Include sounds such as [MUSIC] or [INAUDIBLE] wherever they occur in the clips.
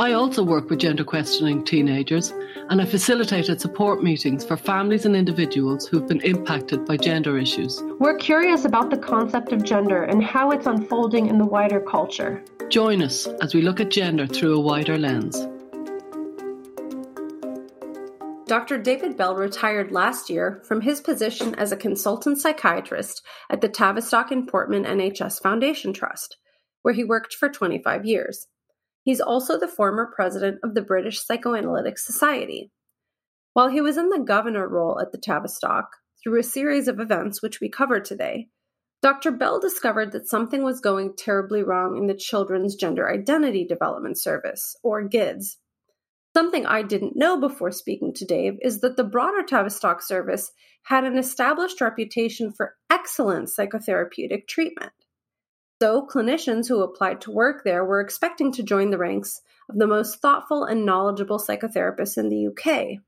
I also work with gender questioning teenagers and I facilitated support meetings for families and individuals who've been impacted by gender issues. We're curious about the concept of gender and how it's unfolding in the wider culture. Join us as we look at gender through a wider lens. Dr. David Bell retired last year from his position as a consultant psychiatrist at the Tavistock and Portman NHS Foundation Trust, where he worked for 25 years. He's also the former president of the British Psychoanalytic Society. While he was in the governor role at the Tavistock, through a series of events which we cover today, Dr. Bell discovered that something was going terribly wrong in the Children's Gender Identity Development Service, or GIDS. Something I didn't know before speaking to Dave is that the broader Tavistock service had an established reputation for excellent psychotherapeutic treatment. So, clinicians who applied to work there were expecting to join the ranks of the most thoughtful and knowledgeable psychotherapists in the UK.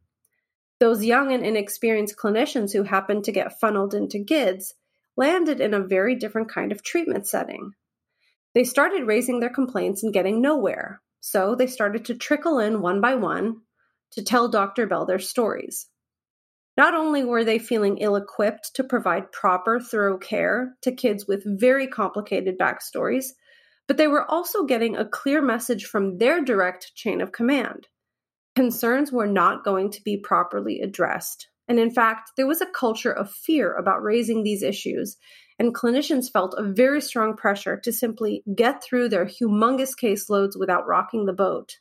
Those young and inexperienced clinicians who happened to get funneled into GIDS landed in a very different kind of treatment setting. They started raising their complaints and getting nowhere, so they started to trickle in one by one to tell Dr. Bell their stories. Not only were they feeling ill equipped to provide proper, thorough care to kids with very complicated backstories, but they were also getting a clear message from their direct chain of command. Concerns were not going to be properly addressed. And in fact, there was a culture of fear about raising these issues, and clinicians felt a very strong pressure to simply get through their humongous caseloads without rocking the boat.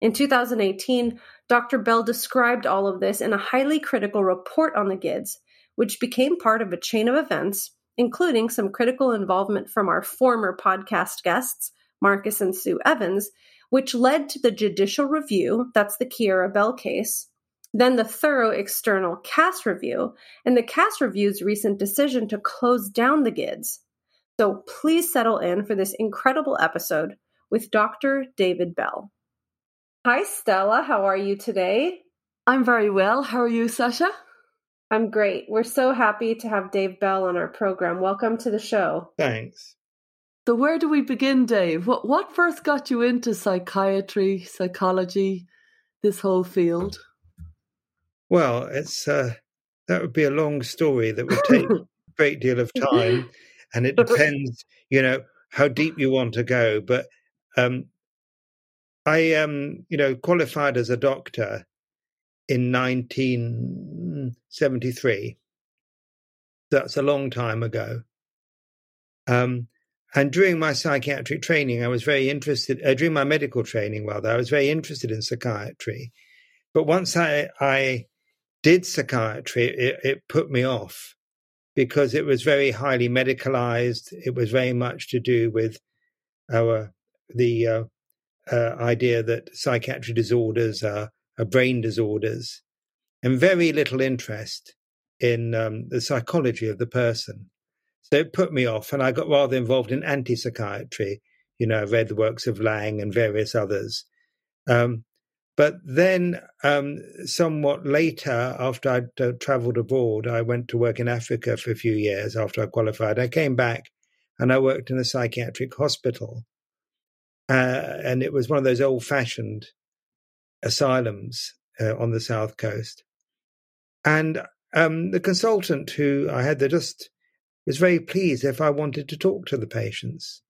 In 2018, Dr. Bell described all of this in a highly critical report on the GIDS, which became part of a chain of events, including some critical involvement from our former podcast guests, Marcus and Sue Evans, which led to the judicial review that's the Keira Bell case, then the thorough external Cass review, and the Cass review's recent decision to close down the GIDS. So please settle in for this incredible episode with Dr. David Bell. Hi, Stella. How are you today? I'm very well. How are you, Sasha? I'm great. We're so happy to have Dave Bell on our program. Welcome to the show. Thanks. So, where do we begin, Dave? What what first got you into psychiatry, psychology, this whole field? Well, it's uh, that would be a long story that would take [LAUGHS] a great deal of time, and it [LAUGHS] depends, you know, how deep you want to go. But um, I um, you know, qualified as a doctor in 1973. That's a long time ago. Um, and during my psychiatric training, I was very interested, uh, during my medical training, rather, I was very interested in psychiatry. But once I, I did psychiatry, it, it put me off because it was very highly medicalized. It was very much to do with our, the uh, uh, idea that psychiatric disorders are, are, brain disorders, and very little interest in um, the psychology of the person. So it put me off, and I got rather involved in anti psychiatry. You know, I read the works of Laing and various others. Um, but then, um, somewhat later, after I'd uh, traveled abroad, I went to work in Africa for a few years after I qualified. I came back and I worked in a psychiatric hospital uh, and it was one of those old fashioned asylums uh, on the south coast. And um, the consultant who I had there just was very pleased if I wanted to talk to the patients.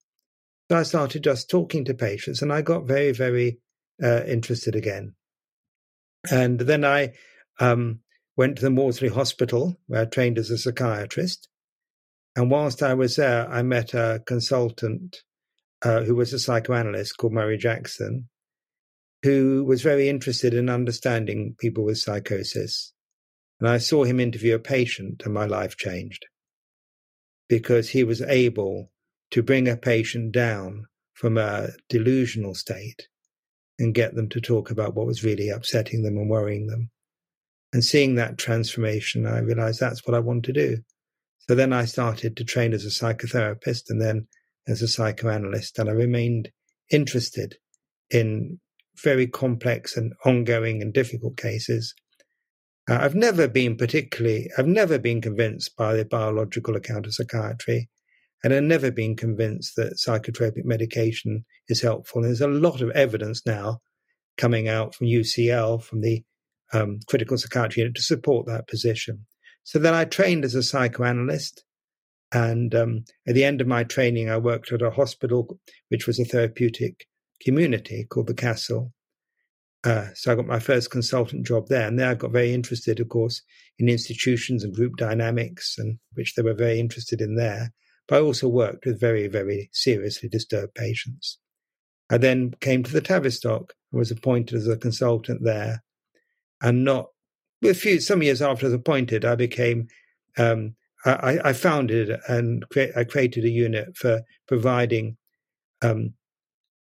So I started just talking to patients, and I got very, very uh, interested again. And then I um, went to the Maudsley Hospital, where I trained as a psychiatrist. And whilst I was there, I met a consultant uh, who was a psychoanalyst called Murray Jackson, who was very interested in understanding people with psychosis. And I saw him interview a patient, and my life changed because he was able to bring a patient down from a delusional state and get them to talk about what was really upsetting them and worrying them. And seeing that transformation, I realized that's what I want to do. So then I started to train as a psychotherapist and then as a psychoanalyst, and I remained interested in very complex and ongoing and difficult cases. Uh, I've never been particularly, I've never been convinced by the biological account of psychiatry, and I've never been convinced that psychotropic medication is helpful. And there's a lot of evidence now coming out from UCL, from the um, critical psychiatry unit, to support that position. So then I trained as a psychoanalyst. And um, at the end of my training, I worked at a hospital, which was a therapeutic community called the Cassel. Uh, so I got my first consultant job there, and there I got very interested, of course, in institutions and group dynamics, and which they were very interested in there. But I also worked with very, very seriously disturbed patients. I then came to the Tavistock and was appointed as a consultant there, and not a few some years after I was appointed, I became um, I, I, founded and cre- I created a unit for providing um,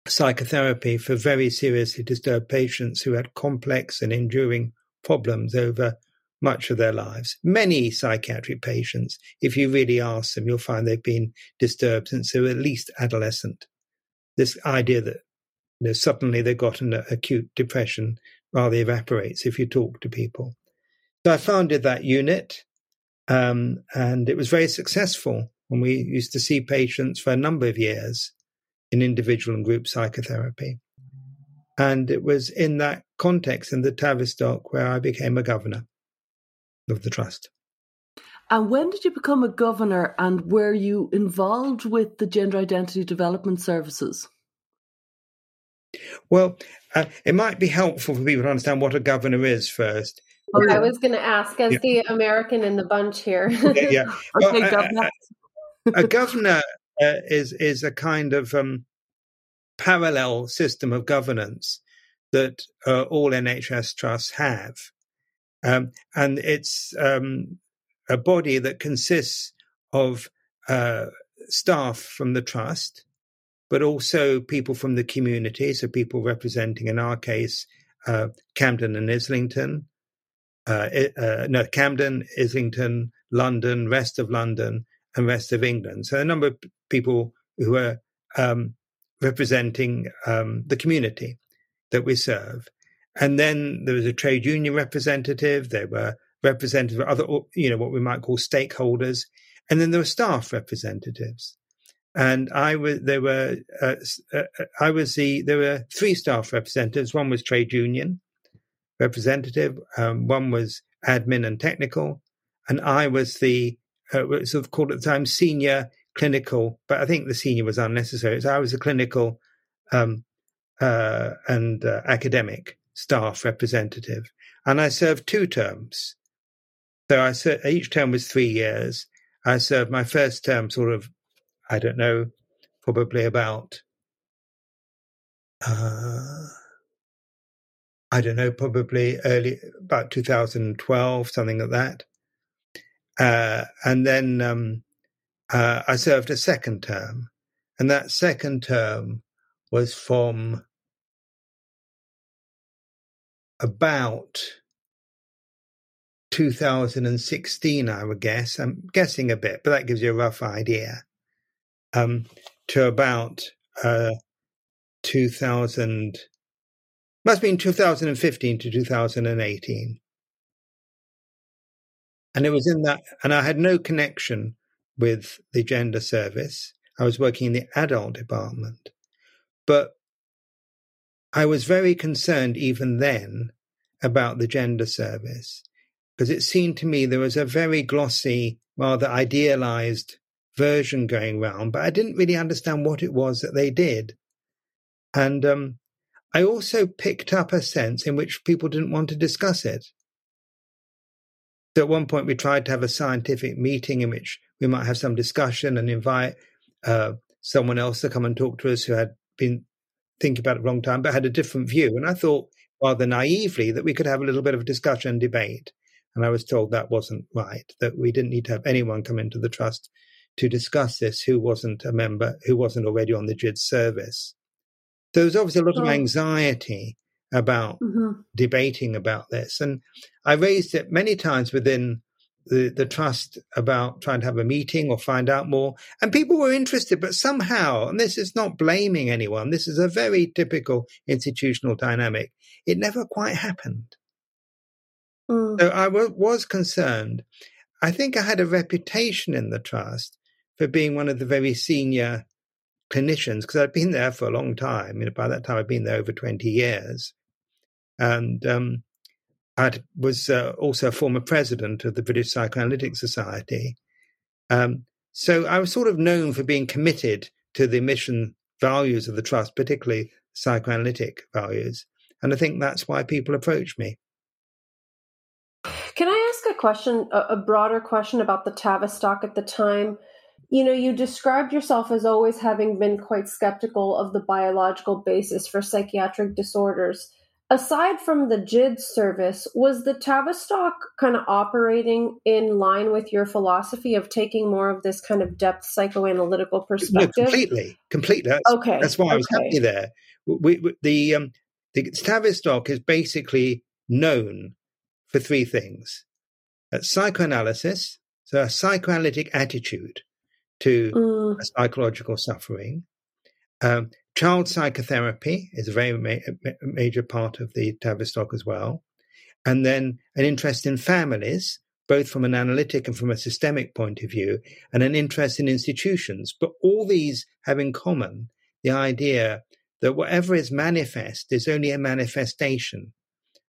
psychotherapy for very seriously disturbed patients who had complex and enduring problems over much of their lives. Many psychiatric patients, if you really ask them, you'll find they've been disturbed since they were at least adolescent. This idea that you know, suddenly they've got an acute depression rather evaporates if you talk to people. So I founded that unit, um, and it was very successful. And we used to see patients for a number of years in individual and group psychotherapy. And it was in that context in the Tavistock where I became a governor of the trust. And when did you become a governor and were you involved with the gender identity development services? Well, uh, it might be helpful for people to understand what a governor is first. Oh, I was going to ask, as yeah. the American in the bunch here. yeah, [LAUGHS] yeah. Well, okay, governor. a governor uh, is is a kind of um, parallel system of governance that uh, all NHS trusts have, um, and it's um, a body that consists of uh, staff from the trust, but also people from the community, so people representing, in our case, uh, Camden and Islington, uh, uh, no, Camden, Islington, London, rest of London, and rest of England. So a number of people who are um, representing um, the community that we serve. And then there was a trade union representative. There were representatives of other, you know, what we might call stakeholders. And then there were staff representatives. And I was, there were, uh, uh, I was the, there were three staff representatives. One was trade union representative. Um, one was admin and technical. And I was the, uh, sort of called at the time senior clinical, but I think the senior was unnecessary. So I was a clinical um, uh, and uh, academic staff representative, and I served two terms. So I ser- each term was three years. I served my first term, sort of, I don't know, probably about, uh, I don't know, probably early about 2012, something like that. Uh, and then um, uh, I served a second term, and that second term was from about 2016, I would guess. I'm guessing a bit, but that gives you a rough idea. Um, to about uh, 2000, must have been 2015 to 2018. And it was in that, and I had no connection with the gender service. I was working in the adult department. But I was very concerned even then about the gender service because it seemed to me there was a very glossy, rather idealized version going round, but I didn't really understand what it was that they did. And um, I also picked up a sense in which people didn't want to discuss it. So at one point, we tried to have a scientific meeting in which we might have some discussion and invite uh, someone else to come and talk to us who had been thinking about it a long time but had a different view. And I thought rather naively that we could have a little bit of discussion and debate. And I was told that wasn't right, that we didn't need to have anyone come into the trust to discuss this who wasn't a member, who wasn't already on the GID service. So there was obviously a lot of anxiety about mm-hmm. debating about this. And I raised it many times within the, the trust about trying to have a meeting or find out more. And people were interested, but somehow, and this is not blaming anyone, this is a very typical institutional dynamic, it never quite happened. Mm. So I w- was concerned. I think I had a reputation in the trust for being one of the very senior clinicians because I'd been there for a long time. You know, by that time, I'd been there over 20 years. And um, I was uh, also a former president of the British Psychoanalytic Society. Um, so I was sort of known for being committed to the mission values of the trust, particularly psychoanalytic values. And I think that's why people approach me. Can I ask a question, a, a broader question about the Tavistock at the time? You know, you described yourself as always having been quite skeptical of the biological basis for psychiatric disorders aside from the GID service, was the Tavistock kind of operating in line with your philosophy of taking more of this kind of depth psychoanalytical perspective? No, completely, completely. That's, okay, that's why I was okay. happy there. We, we, the um, the Tavistock is basically known for three things: uh, psychoanalysis, so a psychoanalytic attitude to mm. psychological suffering, um, Child psychotherapy is a very ma- major part of the Tavistock as well. And then an interest in families, both from an analytic and from a systemic point of view, and an interest in institutions. But all these have in common the idea that whatever is manifest is only a manifestation.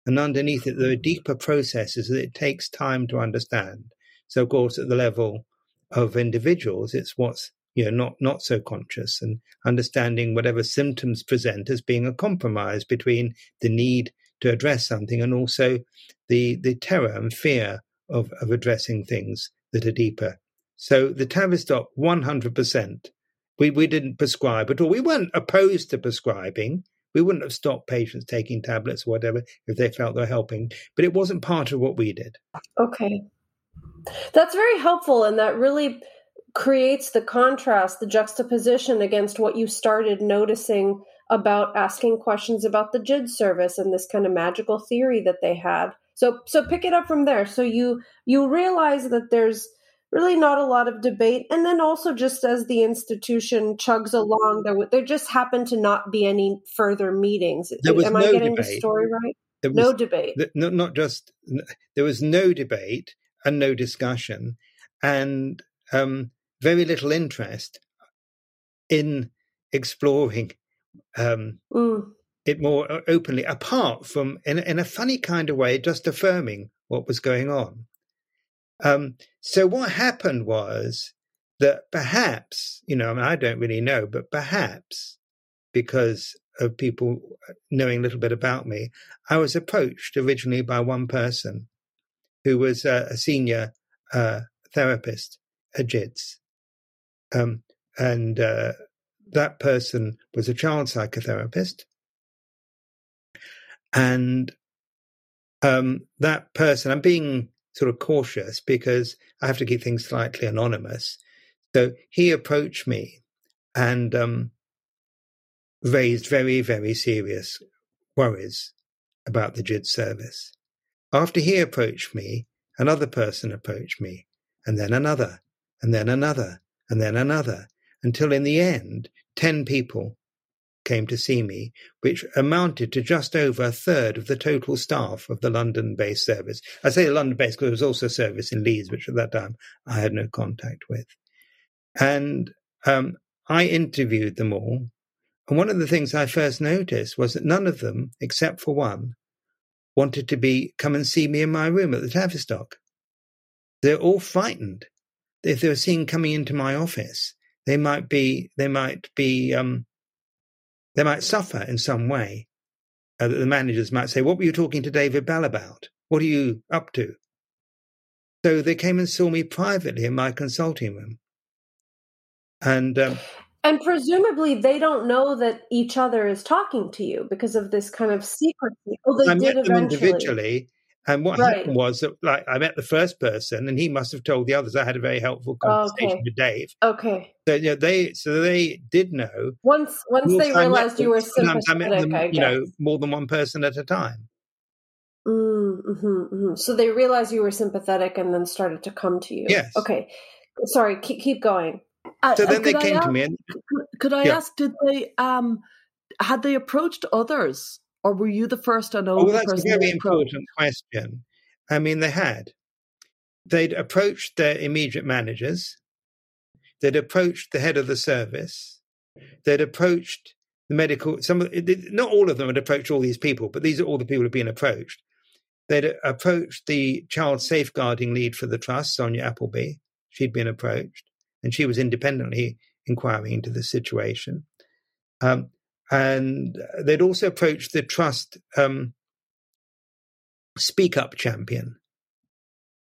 And underneath it, there are deeper processes that it takes time to understand. So, of course, at the level of individuals, it's what's you know, not not so conscious and understanding whatever symptoms present as being a compromise between the need to address something and also the the terror and fear of, of addressing things that are deeper. So the Tavistock, 100%. We, we didn't prescribe at all. We weren't opposed to prescribing. We wouldn't have stopped patients taking tablets or whatever if they felt they're helping, but it wasn't part of what we did. Okay. That's very helpful. And that really creates the contrast, the juxtaposition against what you started noticing about asking questions about the GID service and this kind of magical theory that they had. So so pick it up from there. So you you realize that there's really not a lot of debate and then also just as the institution chugs along there there just happened to not be any further meetings. There was Am no I getting debate. the story right? Was, no debate. No, not just there was no debate and no discussion and um, very little interest in exploring um, mm. it more openly, apart from, in, in a funny kind of way, just affirming what was going on. Um, so what happened was that perhaps, you know, I, mean, I don't really know, but perhaps because of people knowing a little bit about me, I was approached originally by one person who was a, senior uh, therapist at GIDS. Um, and uh, that person was a child psychotherapist. And um, that person, I'm being sort of cautious because I have to keep things slightly anonymous. So he approached me and um, raised very, very serious worries about the GID service. After he approached me, another person approached me, and then another, and then another and then another, until in the end, 10 people came to see me, which amounted to just over a third of the total staff of the London based service. I say London based because there was also a service in Leeds, which at that time I had no contact with. And um, I interviewed them all. And one of the things I first noticed was that none of them, except for one, wanted to be come and see me in my room at the Tavistock. They're all frightened if they were seen coming into my office, they might be they might be um, they might suffer in some way. Uh, the managers might say, "What were you talking to David Bell about? What are you up to?" So they came and saw me privately in my consulting room, and um, and presumably they don't know that each other is talking to you because of this kind of secrecy. Oh, they I did met eventually. them individually, and what right. happened was that, like, I met the first person, and he must have told the others. I had a very helpful conversation okay. with Dave. Okay. So yeah, they so they did know. Once once they realized you were sympathetic, them, you know, more than one person at a time. Mm, mm-hmm, mm-hmm. So they realized you were sympathetic and then started to come to you. Yes. Okay. Sorry. Keep keep going. Uh, so then uh, they came ask, to me. And, could I yeah. ask? Did they um had they approached others, or were you the first to know? Oh, well, that's a very important question. I mean, they had. They'd approached their immediate managers. They'd approached the head of the service. They'd approached the medical. Some, not all of them had approached all these people, but these are all the people who've been approached. They'd approached the child safeguarding lead for the trust, Sonia Appleby. She'd been approached, and she was independently inquiring into the situation. Um, and they'd also approached the trust um, speak up champion,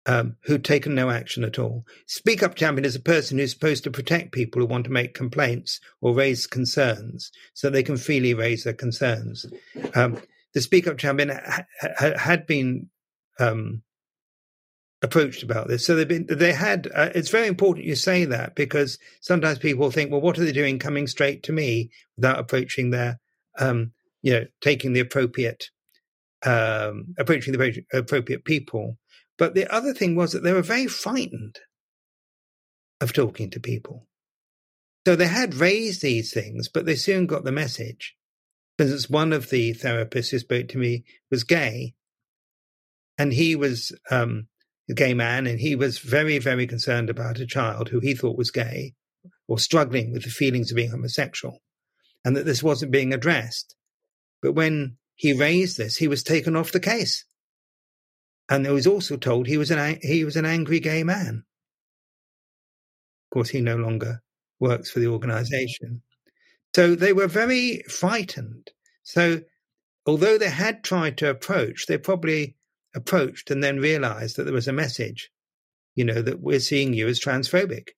um, who'd taken no action at all. Speak up champion is a person who's supposed to protect people who want to make complaints or raise concerns so they can freely raise their concerns. Um, the Speak Up champion ha- ha- had been um, approached about this. So they've been, they had, uh, it's very important you say that because sometimes people think, well, what are they doing coming straight to me without approaching their, um, you know, taking the appropriate, um, approaching the appropriate people. But the other thing was that they were very frightened of talking to people. So they had raised these things, but they soon got the message. For instance, one of the therapists who spoke to me was gay, and he was um, a gay man, and he was very, very concerned about a child who he thought was gay or struggling with the feelings of being homosexual, and that this wasn't being addressed. But when he raised this, he was taken off the case, and he was also told he was an he was an angry gay man. Of course, he no longer works for the organisation. So they were very frightened. So although they had tried to approach, they probably approached and then realized that there was a message, you know, that we're seeing you as transphobic.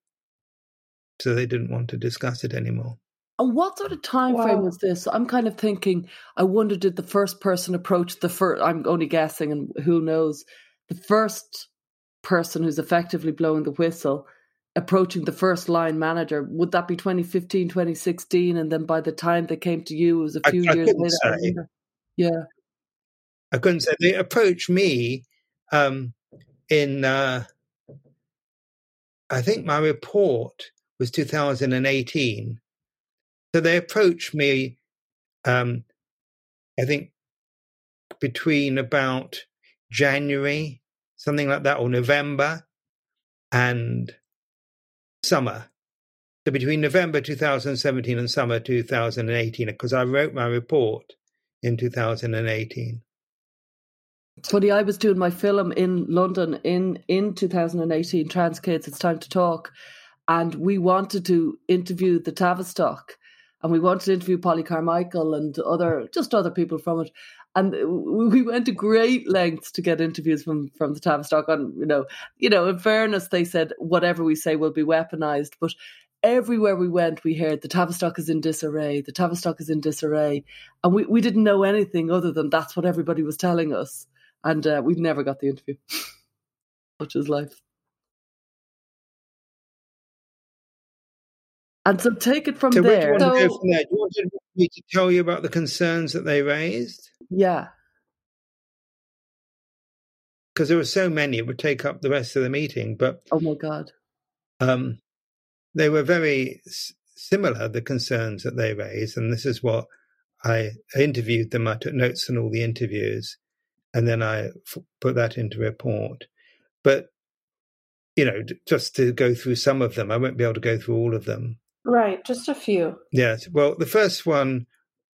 So they didn't want to discuss it anymore. And what sort of time wow. frame was this? I'm kind of thinking. I wonder, did the first person approach the first? I'm only guessing, and who knows? The first person who's effectively blowing the whistle, approaching the first line manager. Would that be 2015, 2016? And then by the time they came to you, it was a few I, years I later. Yeah. I couldn't say they approached me um, in. Uh, I think my report was 2018, so they approached me. Um, I think between about January, something like that, or November, and summer. So between November 2017 and summer 2018, because I wrote my report in 2018. It's funny. I was doing my film in London in in 2018. Trans Kids, it's time to talk, and we wanted to interview the Tavistock, and we wanted to interview Polly Carmichael and other just other people from it. And we went to great lengths to get interviews from from the Tavistock. on, you know, you know, in fairness, they said whatever we say will be weaponized, but everywhere we went, we heard the Tavistock is in disarray, the Tavistock is in disarray. And we, we didn't know anything other than that's what everybody was telling us and uh, we never got the interview. [LAUGHS] Such is life. And so take it from so there. So, go from there? Do you want me to tell you about the concerns that they raised? Yeah. Because there were so many, it would take up the rest of the meeting. But oh my god, um, they were very s- similar. The concerns that they raised, and this is what I interviewed them. I took notes on all the interviews, and then I f- put that into report. But you know, just to go through some of them, I won't be able to go through all of them. Right, just a few. Yes. Well, the first one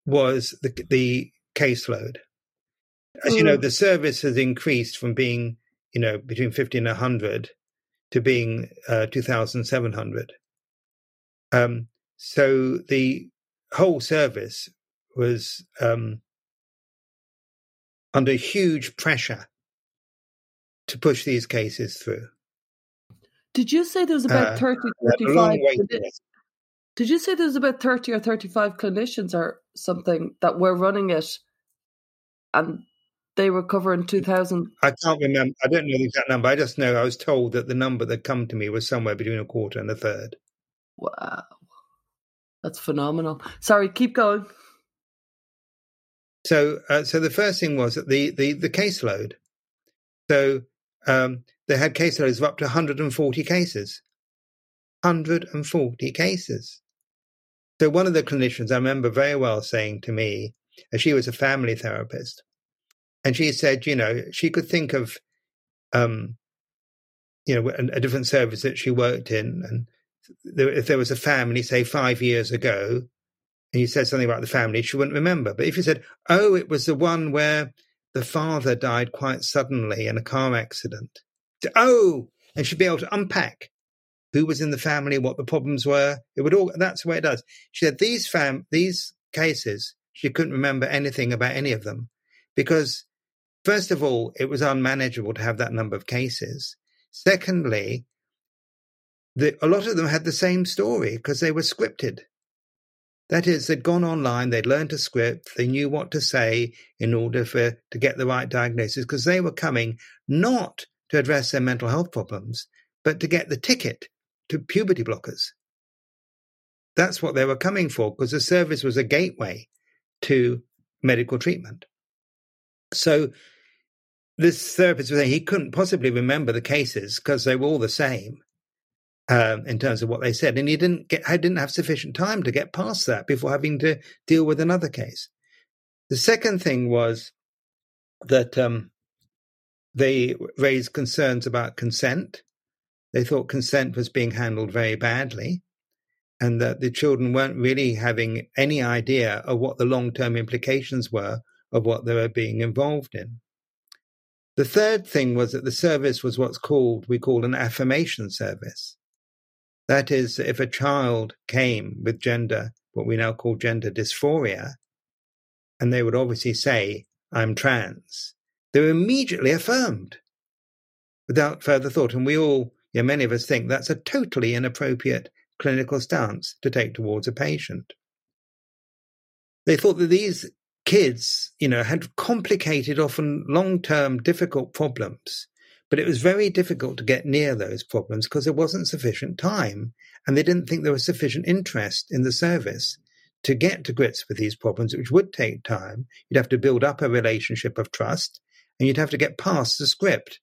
was the the caseload. As mm. you know, mm. the service has increased from being, you know, between 50 and 100 to being uh, 2,700. Um, so the whole service was um, under huge pressure to push these cases through. Did you say there was about uh, 30, 35? Did you say there was about 30 or 35 clinicians or something that were running it and they were covering 2,000? I can't remember. I don't know the exact number. I just know I was told that the number that come to me was somewhere between a quarter and a third. Wow. That's phenomenal. Sorry, keep going. So, uh, so the first thing was that the the the caseload. So um, they had caseloads of up to 140 cases. 140 cases. So one of the clinicians I remember very well saying to me, as she was a family therapist, and she said, you know, she could think of, um, you know, a, a different service that she worked in, and if there was a family, say five years ago, and you said something about the family, she wouldn't remember. But if you said, oh, it was the one where the father died quite suddenly in a car accident, oh, and she'd be able to unpack who was in the family, what the problems were. It would all, that's the way it does. She said these fam, these cases, she couldn't remember anything about any of them because first of all, it was unmanageable to have that number of cases. Secondly, the, a lot of them had the same story because they were scripted. That is, they'd gone online, they'd learned a script, they knew what to say in order for to get the right diagnosis because they were coming not to address their mental health problems, but to get the ticket to puberty blockers. That's what they were coming for because the service was a gateway to medical treatment. So this therapist was saying he couldn't possibly remember the cases because they were all the same um, in terms of what they said, and he didn't get, didn't have sufficient time to get past that before having to deal with another case. The second thing was that um, they raised concerns about consent they thought consent was being handled very badly and that the children weren't really having any idea of what the long term implications were of what they were being involved in. The third thing was that the service was what's called, we call an affirmation service. That is, if a child came with gender, what we now call gender dysphoria, and they would obviously say, I'm trans, they were immediately affirmed without further thought. And we all Yet many of us think that's a totally inappropriate clinical stance to take towards a patient. They thought that these kids, you know, had complicated, often long term, difficult problems, but it was very difficult to get near those problems because there wasn't sufficient time. And they didn't think there was sufficient interest in the service to get to grips with these problems, which would take time. You'd have to build up a relationship of trust and you'd have to get past the script.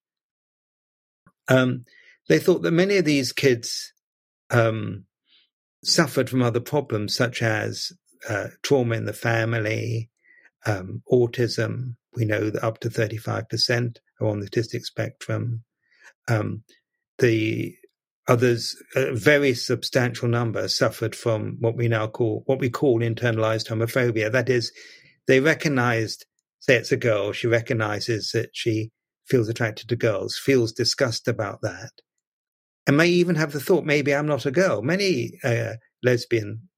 Um, they thought that many of these kids um, suffered from other problems such as uh, trauma in the family, um, autism. We know that up to 35% are on the autistic spectrum. Um, the others, a very substantial number, suffered from what we now call what we call internalized homophobia. That is, they recognized, say it's a girl, she recognizes that she feels attracted to girls, feels disgust about that, and may even have the thought, maybe I'm not a girl. Many uh, lesbian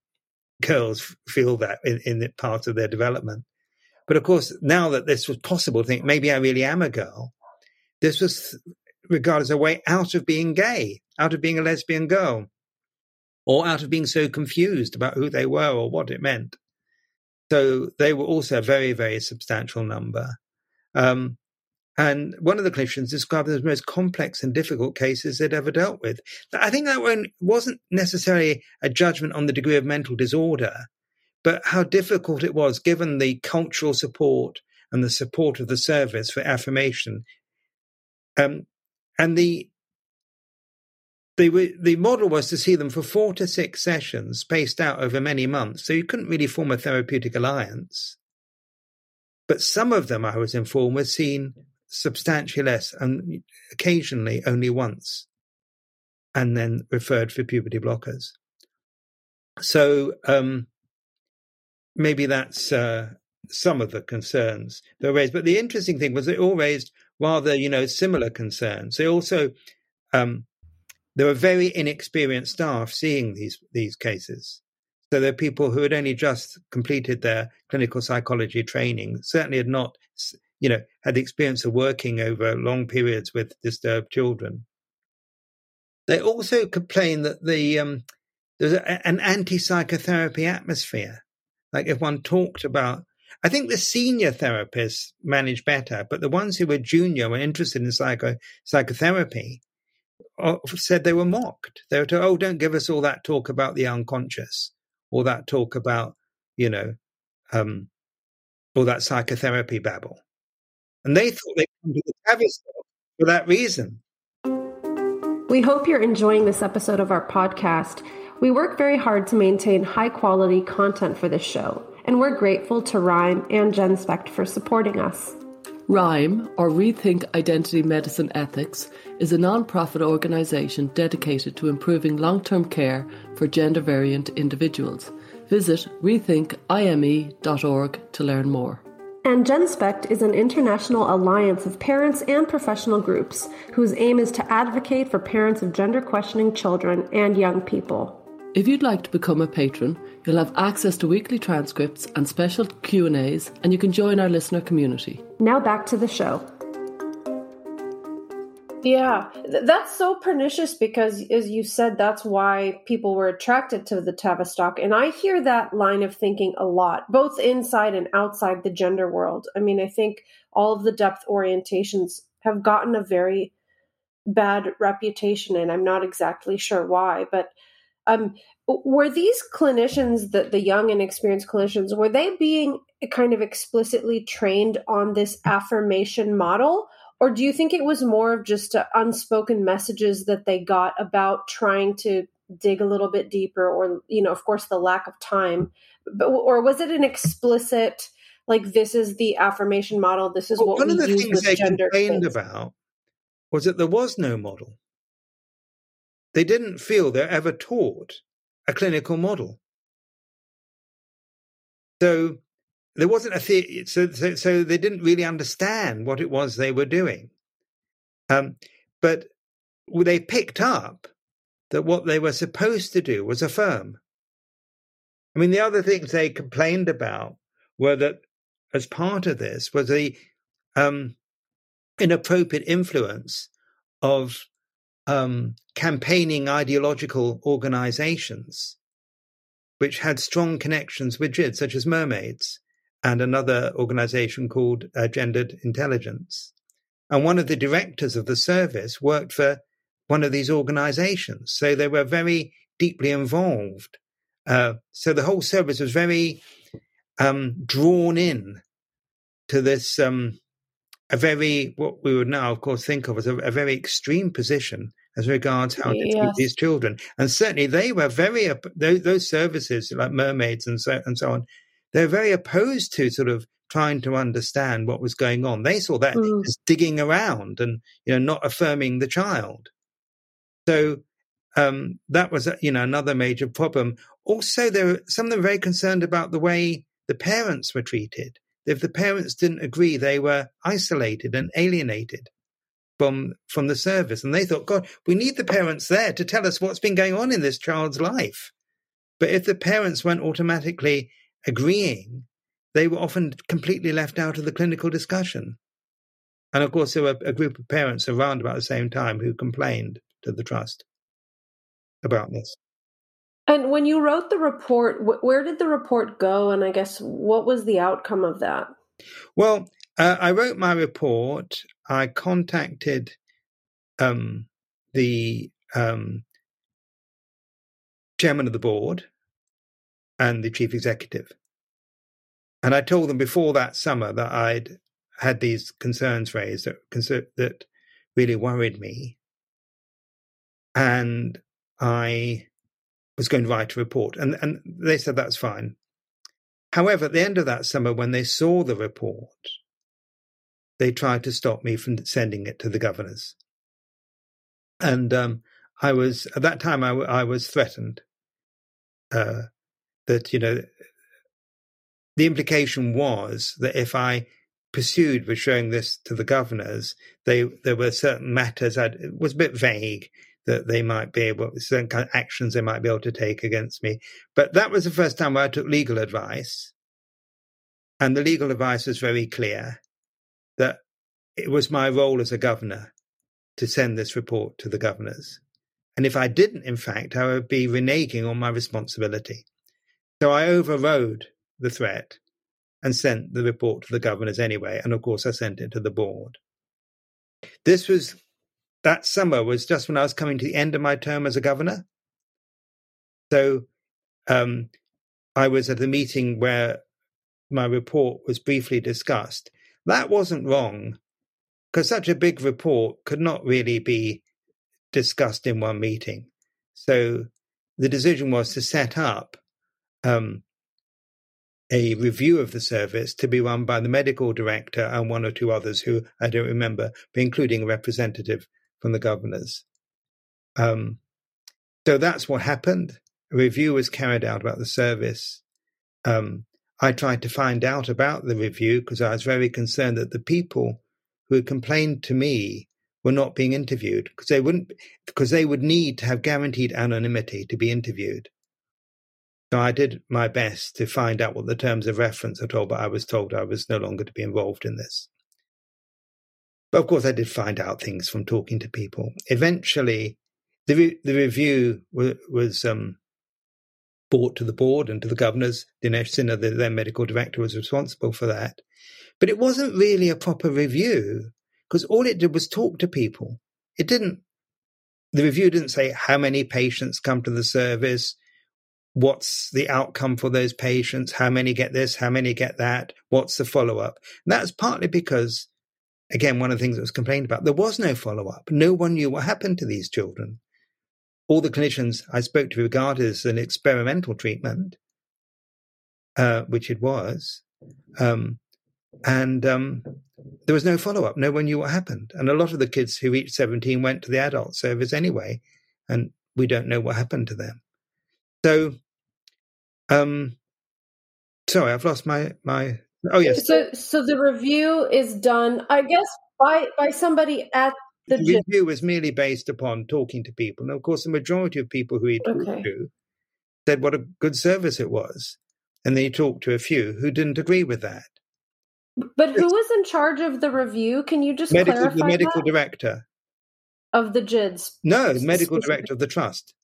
girls feel that in, in part of their development. But of course, now that this was possible, think maybe I really am a girl. This was regarded as a way out of being gay, out of being a lesbian girl, or out of being so confused about who they were or what it meant. So they were also a very, very substantial number. Um, and one of the clinicians described them as the most complex and difficult cases they'd ever dealt with. I think that one wasn't necessarily a judgment on the degree of mental disorder, but how difficult it was given the cultural support and the support of the service for affirmation. Um, and the the the model was to see them for four to six sessions spaced out over many months, so you couldn't really form a therapeutic alliance. But some of them, I was informed, were seen substantially less and occasionally only once, and then referred for puberty blockers. So um, maybe that's uh, some of the concerns that were raised. But the interesting thing was they all raised rather, you know, similar concerns. They also um, there were very inexperienced staff seeing these these cases. So there are people who had only just completed their clinical psychology training, certainly had not you know, had the experience of working over long periods with disturbed children. They also complain that the um, a, an anti-psychotherapy atmosphere. Like if one talked about, I think the senior therapists manage better, but the ones who were junior and interested in psycho psychotherapy uh, said they were mocked. They were told, "Oh, don't give us all that talk about the unconscious, or that talk about, you know, um, all that psychotherapy babble. And they thought they'd come to the Tavistock for that reason. We hope you're enjoying this episode of our podcast. We work very hard to maintain high quality content for this show, and we're grateful to ReIME and GenSpect for supporting us. ReIME, or Rethink Identity Medicine Ethics, is a non profit organisation dedicated to improving long term care for gender variant individuals. Visit rethinkime.org to learn more. And GenSpect is an international alliance of parents and professional groups whose aim is to advocate for parents of gender questioning children and young people. If you'd like to become a patron, you'll have access to weekly transcripts and special Q&As and you can join our listener community. Now back to the show. Yeah, that's so pernicious because, as you said, that's why people were attracted to the Tavistock. And I hear that line of thinking a lot, both inside and outside the gender world. I mean, I think all of the depth orientations have gotten a very bad reputation, and I'm not exactly sure why. But um, were these clinicians, the, the young and experienced clinicians, were they being kind of explicitly trained on this affirmation model? or do you think it was more of just uh, unspoken messages that they got about trying to dig a little bit deeper or you know of course the lack of time but, or was it an explicit like this is the affirmation model this is well, what one we of the use things they complained about was that there was no model they didn't feel they're ever taught a clinical model so there wasn't a theory, so, so, so they didn't really understand what it was they were doing. Um, but they picked up that what they were supposed to do was affirm. I mean, the other things they complained about were that as part of this was the um, inappropriate influence of um, campaigning ideological organizations which had strong connections with GID, such as mermaids and another organization called uh, Gendered Intelligence. And one of the directors of the service worked for one of these organizations. So they were very deeply involved. Uh, so the whole service was very um, drawn in to this, um, a very, what we would now, of course, think of as a, a very extreme position as regards how to treat these children. And certainly they were very, those, those services like mermaids and so, and so on, they're very opposed to sort of trying to understand what was going on. They saw that Mm. as digging around and you know not affirming the child. So um, that was you know another major problem. Also, there were some of them very concerned about the way the parents were treated. If the parents didn't agree, they were isolated and alienated from from the service, and they thought, God, we need the parents there to tell us what's been going on in this child's life. But if the parents weren't automatically agreeing, they were often completely left out of the clinical discussion. And of course, there were a group of parents around about the same time who complained to the trust about this. And when you wrote the report wh- where did the report go and i guess what was the outcome of that Well, uh, I wrote my report. I contacted um, the um, chairman of the board and the chief executive. And I told them before that summer that I'd had these concerns raised that, that really worried me. And I was going to write a report. And, and they said that's fine. However, at the end of that summer, when they saw the report, they tried to stop me from sending it to the governors. And um, I was, at that time, I, I was threatened uh, that, you know, the implication was that if I pursued with showing this to the governors, they there were certain matters I'd, it was a bit vague that they might be able certain kind of actions they might be able to take against me. But that was the first time where I took legal advice, and the legal advice was very clear that it was my role as a governor to send this report to the governors. And if I didn't, in fact, I would be reneging on my responsibility. So I overrode the threat and sent the report to the governors anyway. And of course, I sent it to the board. This was that summer was just when I was coming to the end of my term as a governor. So um, I was at a meeting where my report was briefly discussed. That wasn't wrong, because such a big report could not really be discussed in one meeting. So the decision was to set up um, a review of the service to be run by the medical director and one or two others who I don't remember, but including a representative from the governors. Um, so that's what happened. A review was carried out about the service. Um, I tried to find out about the review because I was very concerned that the people who had complained to me were not being interviewed because they wouldn't because they would need to have guaranteed anonymity to be interviewed. So I did my best to find out what the terms of reference are told, but I was told I was no longer to be involved in this. But of course, I did find out things from talking to people. Eventually, the re- the review w- was um, brought to the board and to the governors. Dinesh Sinha, the then medical director, was responsible for that. But it wasn't really a proper review because all it did was talk to people. It didn't. The review didn't say how many patients come to the service, what's the outcome for those patients, how many get this, how many get that, what's the follow up. That's partly because, again, one of the things that was complained about, there was no follow up. No one knew what happened to these children. All the clinicians I spoke to regarded as an experimental treatment, uh, which it was. Um, and um, there was no follow up. No one knew what happened. And a lot of the kids who reached 17 went to the adult service anyway, and we don't know what happened to them. So, um, sorry, I've lost my my. Oh yes. So, so the review is done, I guess, by by somebody at the, the gym. review was merely based upon talking to people, and of course, the majority of people who he talked Okay. to said what a good service it was, and then he talked to a few who didn't agree with that. But who was in charge of the review? Can you just Medical, clarify the medical that? director, of the GIDS no, the medical director of the trust.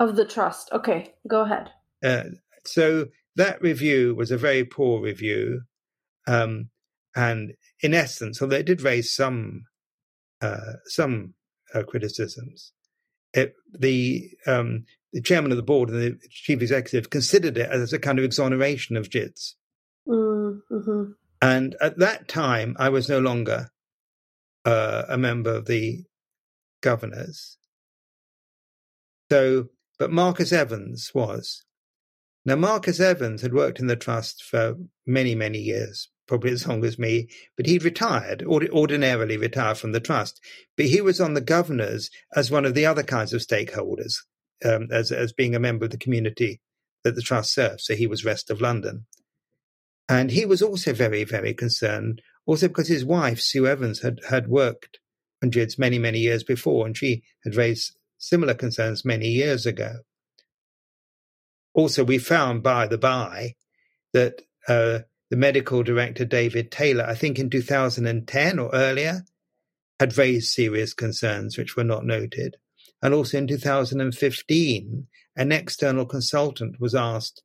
of the trust? Okay, go ahead. Uh, so that review was a very poor review, um, and in essence, although it did raise some uh, some uh, criticisms, it, the um, the chairman of the board and the chief executive considered it as a kind of exoneration of GIDS. Mm-hmm. And at that time, I was no longer uh, a member of the governors. So, but Marcus Evans was. Now, Marcus Evans had worked in the trust for many, many years, probably as long as me, but he'd retired, ord- ordinarily retired from the trust. But he was on the governors as one of the other kinds of stakeholders, um, as, as being a member of the community that the trust serves. So he was rest of London. And he was also very, very concerned, also because his wife, Sue Evans, had, had worked GIDS many, many years before, and she had raised similar concerns many years ago. Also, we found by the by that uh, the medical director, David Taylor, I think in 2010 or earlier, had raised serious concerns which were not noted. And also in 2015, an external consultant was asked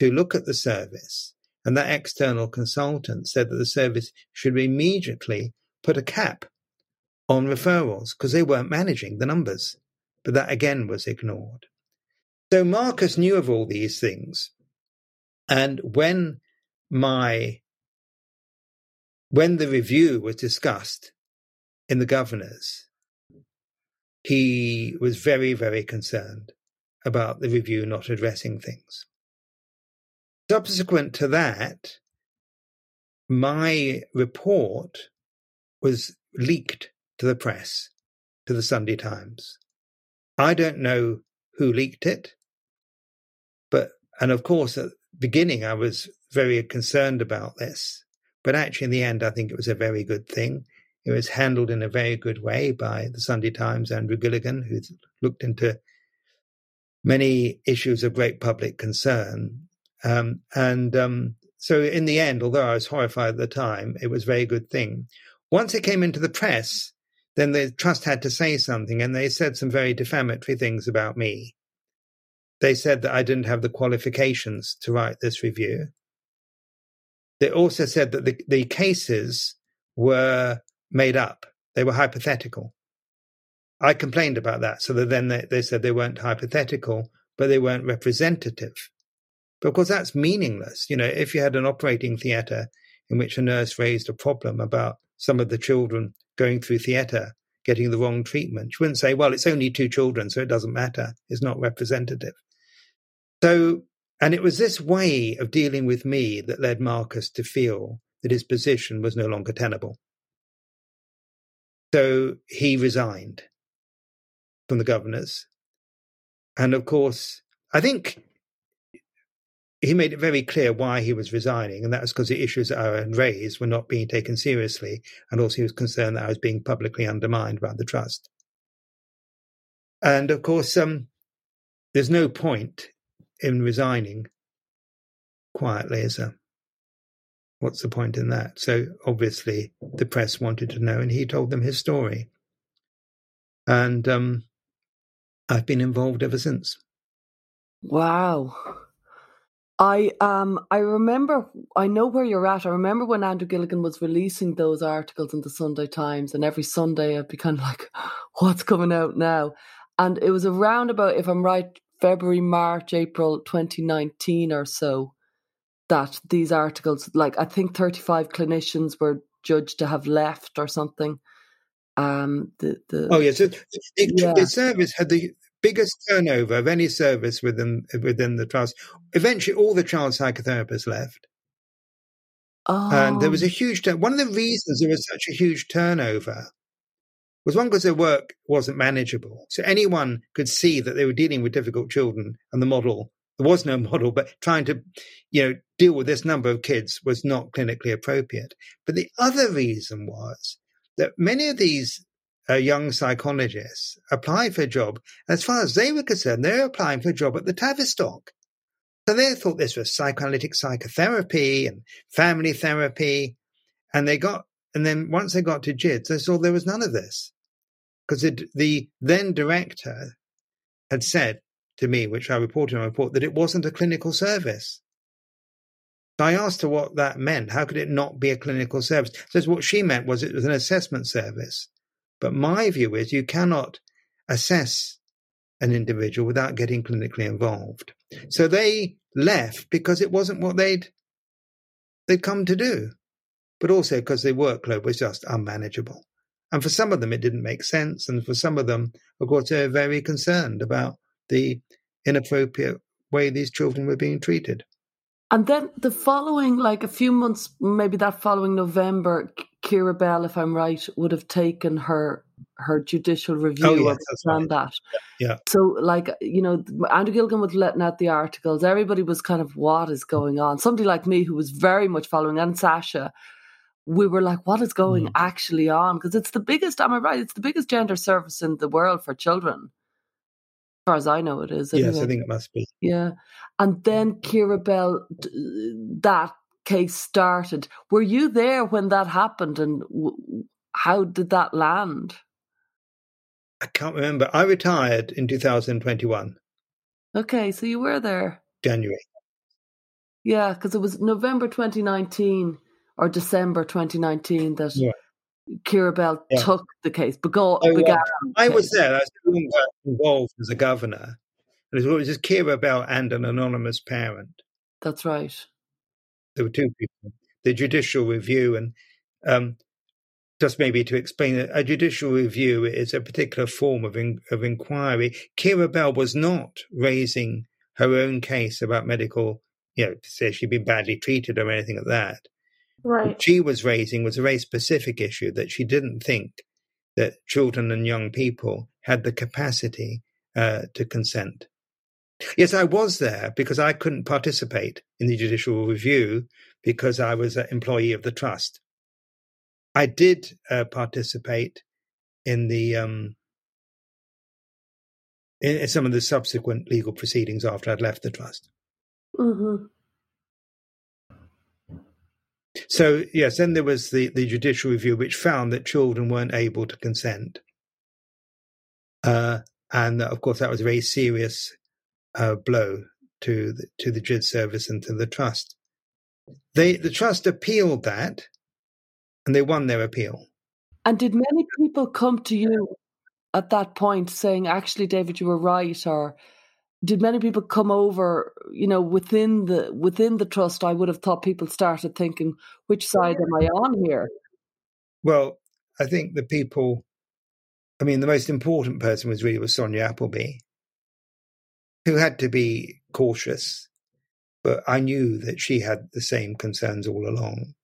to look at the service and that external consultant said that the service should immediately put a cap on referrals because they weren't managing the numbers. But that again was ignored. So Marcus knew of all these things. And when my when the review was discussed in the governors, he was very, very concerned about the review not addressing things subsequent to that, my report was leaked to the press, to the Sunday Times. I don't know who leaked it, but, and of course, at the beginning, I was very concerned about this. But actually, in the end, I think it was a very good thing. It was handled in a very good way by the Sunday Times, Andrew Gilligan, who looked into many issues of great public concern. Um, and um, so, in the end, although I was horrified at the time, it was a very good thing. Once it came into the press, then the trust had to say something, and they said some very defamatory things about me. They said that I didn't have the qualifications to write this review. They also said that the, the cases were made up, they were hypothetical. I complained about that, so that then they, they said they weren't hypothetical, but they weren't representative course, that's meaningless. You know, if you had an operating theatre in which a nurse raised a problem about some of the children going through theatre getting the wrong treatment, she wouldn't say, well, it's only two children, so it doesn't matter. It's not representative. So, and it was this way of dealing with me that led Marcus to feel that his position was no longer tenable. So he resigned from the governors. And of course, I think he made it very clear why he was resigning, and that was because the issues that I had raised were not being taken seriously, and also he was concerned that I was being publicly undermined by the trust. And of course, um, there's no point in resigning quietly, is a What's the point in that? So obviously, the press wanted to know, and he told them his story. And um, I've been involved ever since. Wow. I um I remember I know where you're at. I remember when Andrew Gilligan was releasing those articles in the Sunday Times, and every Sunday I'd be kind of like, [GASPS] "What's coming out now?" And it was around about, if I'm right, February, March, April 2019 or so, that these articles, like I think 35 clinicians were judged to have left or something. Um, the the oh yes, yeah, so the, yeah. the service had the biggest turnover of any service within within the trust. Eventually, all the child psychotherapists left. Oh. And there was a oh. huge turn. One of the reasons there was such a huge turnover was one because their work wasn't manageable. So anyone could see that they were dealing with difficult children, and the model there was no [LAUGHS] model, but trying to, you know, deal with this number of kids was not clinically appropriate. But the other reason was that many of these uh, young psychologists applied for a job. As far as they were concerned, they were applying for a job at the Tavistock. So they thought this was psychoanalytic psychotherapy and family therapy. And they got, and then once they got to GIDS, they saw there was none of this. Because the then director had said to me, which I reported in my report, that it wasn't a clinical service. I asked her what that meant. How could it not be a clinical service? Says what she meant was it was an assessment service. But my view is you cannot assess an individual without getting clinically involved. So they left because it wasn't what they'd they'd come to do, but also because their workload was just unmanageable. And for some of them, it didn't make sense, and for some of them, of course, they're very concerned about the inappropriate way these children were being treated. And then the following, like a few months, maybe that following November, Keira Bell, if I'm right, would have taken her her judicial review oh, yes, right. that. Yeah. So, like, you know, Andrew Gilligan was letting out the articles. Everybody was kind of, what is going on? Somebody like me who was very much following, and Sasha, we were like, what is going mm. actually on? Because it's the biggest, am I right? It's the biggest gender service in the world for children As far as I know, it is. Anyway. Yes, I think it must be. Yeah, and then Keira Bell, that case started. Were you there when that happened, and how did that land? I can't remember. I retired in 2021. Okay, so you were there. January. Yeah, because it was November 2019 or December 2019 that yeah. Keira Bell yeah. took the case. Began, oh, began I was there. I was involved as a governor. And it was just Keira Bell and an anonymous parent. That's right. There were two people. The judicial review, and um, just maybe to explain it, a judicial review is a particular form of in, of inquiry. Keira Bell was not raising her own case about medical, you know, to say she'd been badly treated or anything like that. Right. What she was raising was a very specific issue that she didn't think that children and young people had the capacity uh, to consent. Yes, I was there because I couldn't participate in the judicial review because I was an employee of the trust. I did uh, participate in the um, in some of the subsequent legal proceedings after I'd left the trust. Mm-hmm. So yes, then there was the, the judicial review, which found that children weren't able to consent, uh, and of course that was a very serious uh, blow to the, to the GID service and to the trust. They the trust appealed that, and they won their appeal. And did many people come to you at that point saying, "Actually, David, you were right," or did many people come over you know within the within the trust i would have thought people started thinking which side am i on here? Well i think the people i mean the most important person was really was sonia appleby who had to be cautious but i knew that she had the same concerns all along.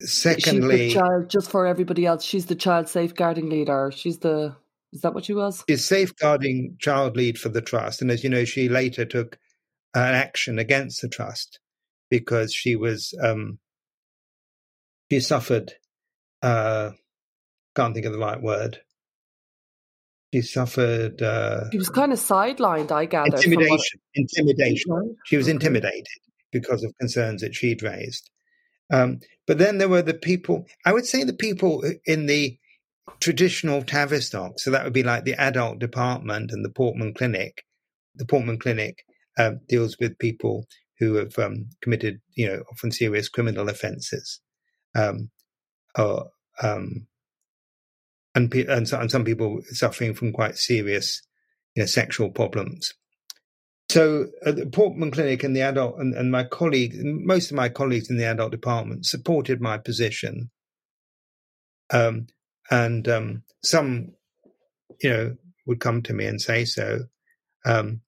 Secondly child just for everybody else she's the child safeguarding leader she's the is that what she was? Is safeguarding child lead for the trust. And as you know, she later took an action against the trust because she was, um, she suffered, uh, can't think of the right word. She suffered. Uh, she was kind of sidelined, I gather. Intimidation. Intimidation. She was intimidated because of concerns that she'd raised. Um, but then there were the people, I would say the people in the traditional Tavistock. So that would be like the adult department and the Portman Clinic. The Portman Clinic uh, deals with people who have um, committed, you know, often serious criminal offences, um, or, um, and, and, so, and some people suffering from quite serious, you know, sexual problems. So at the Portman Clinic and the adult and, and my colleague, most of my colleagues in the adult department supported my position. Um, and um, some, you know, would come to me and say so. Um,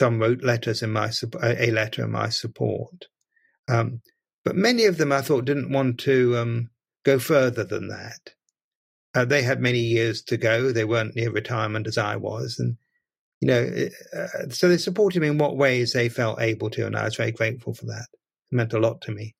some wrote letters in my a letter in my support, um, but many of them I thought didn't want to um, go further than that. Uh, they had many years to go. They weren't near retirement as I was, and you know, uh, so they supported me in what ways they felt able to, and I was very grateful for that. It meant a lot to me.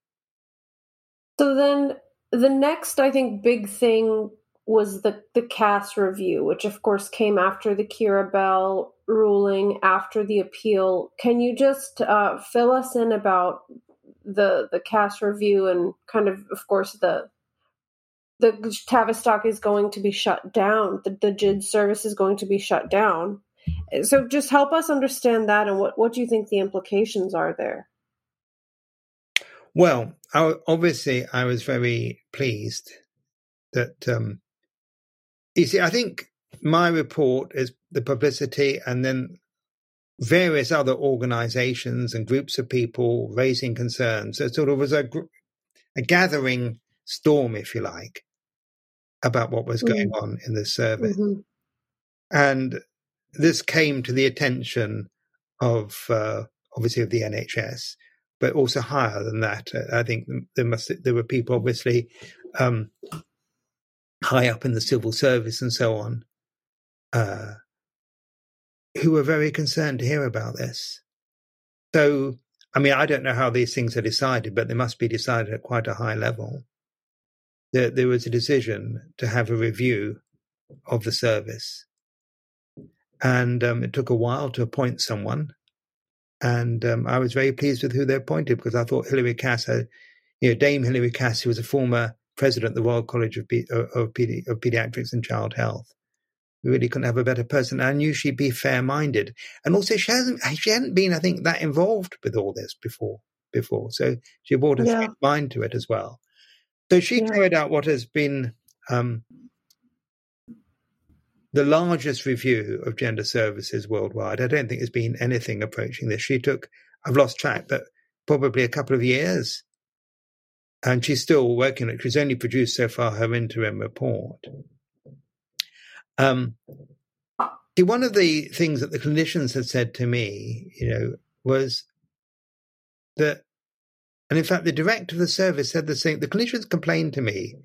So then, the next, I think, big thing was the the Cass review, which of course came after the Keira Bell ruling, after the appeal. Can you just uh, fill us in about the the Cass review and kind of, of course, the the Tavistock is going to be shut down. The, the GID service is going to be shut down. So just help us understand that and what, what do you think the implications are there? Well, I, obviously, I was very pleased that um, you see, I think my report is the publicity and then various other organizations and groups of people raising concerns. It sort of was a, a gathering storm, if you like, about what was going mm-hmm. on in the service. Mm-hmm. And this came to the attention of, uh, obviously, of the NHS, but also higher than that. I think there must there were people obviously um, high up in the civil service and so on, uh, who were very concerned to hear about this. So, I mean, I don't know how these things are decided, but they must be decided at quite a high level. There, there was a decision to have a review of the service. And um, it took a while to appoint someone. And um, I was very pleased with who they appointed because I thought Hilary Cass had, you know, Dame Hilary Cass, who was a former president of the Royal College of, of, Pedi- of Pediatrics and Child Health. We really couldn't have a better person. I knew she'd be fair-minded, and also she hasn't she hadn't been, I think, that involved with all this before. Before, so she brought a yeah. mind to it as well. So she yeah. carried out what has been um, the largest review of gender services worldwide. I don't think there's been anything approaching this. She took, I've lost track, but probably a couple of years and she's still working it. She's only produced so far her interim report. Um, see, one of the things that the clinicians had said to me, you know, was that, and in fact, the director of the service said the same. The clinicians complained to me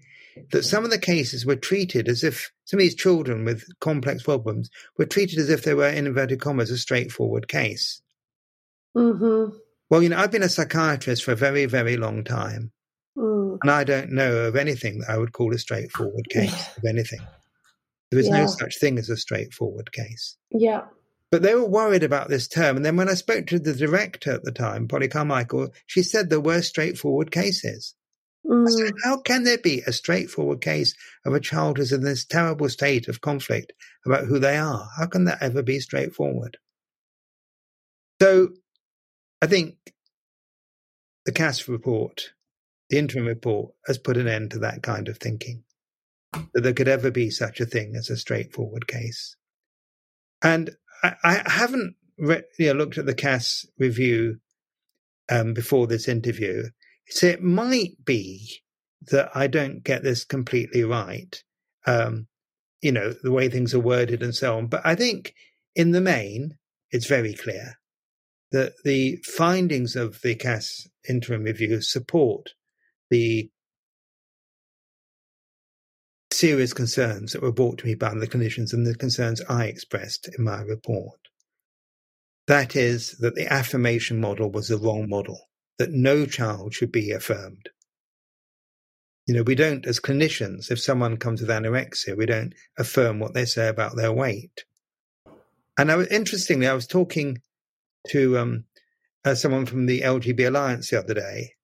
that some of the cases were treated as if some of these children with complex problems were treated as if they were, in inverted commas, a straightforward case. Mm-hmm. Well, you know, I've been a psychiatrist for a very, very long time. And I don't know of anything that I would call a straightforward case of anything. There is yeah. no such thing as a straightforward case. Yeah. But they were worried about this term. And then when I spoke to the director at the time, Polly Carmichael, she said there were straightforward cases. Mm. Said, how can there be a straightforward case of a child who's in this terrible state of conflict about who they are? How can that ever be straightforward? So I think the Cass report the interim report has put an end to that kind of thinking, that there could ever be such a thing as a straightforward case. And I, I haven't re- you know, looked at the Cass review um, before this interview. So it might be that I don't get this completely right, um, you know, the way things are worded and so on. But I think in the main, it's very clear that the findings of the Cass interim review support the serious concerns that were brought to me by the clinicians and the concerns I expressed in my report. That is, that the affirmation model was the wrong model, that no child should be affirmed. You know, we don't, as clinicians, if someone comes with anorexia, we don't affirm what they say about their weight. And I was, interestingly, I was talking to um, uh, someone from the LGB Alliance the other day,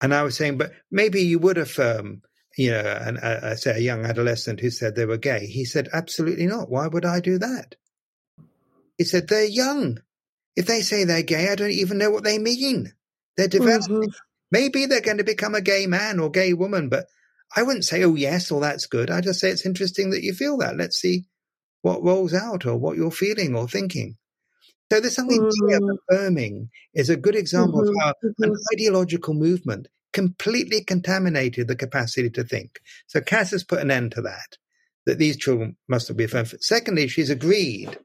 and I was saying, but maybe you would affirm, you know, an, uh, say a young adolescent who said they were gay. He said, absolutely not. Why would I do that? He said, they're young. If they say they're gay, I don't even know what they mean. They're developing. Mm-hmm. Maybe they're going to become a gay man or gay woman, but I wouldn't say, oh, yes, or that's good. I just say it's interesting that you feel that. Let's see what rolls out or what you're feeling or thinking. So this idea mm-hmm. of affirming is a good example mm-hmm. of how mm-hmm. an ideological movement completely contaminated the capacity to think. So Cass has put an end to that, that these children must be affirmed. Secondly, she's agreed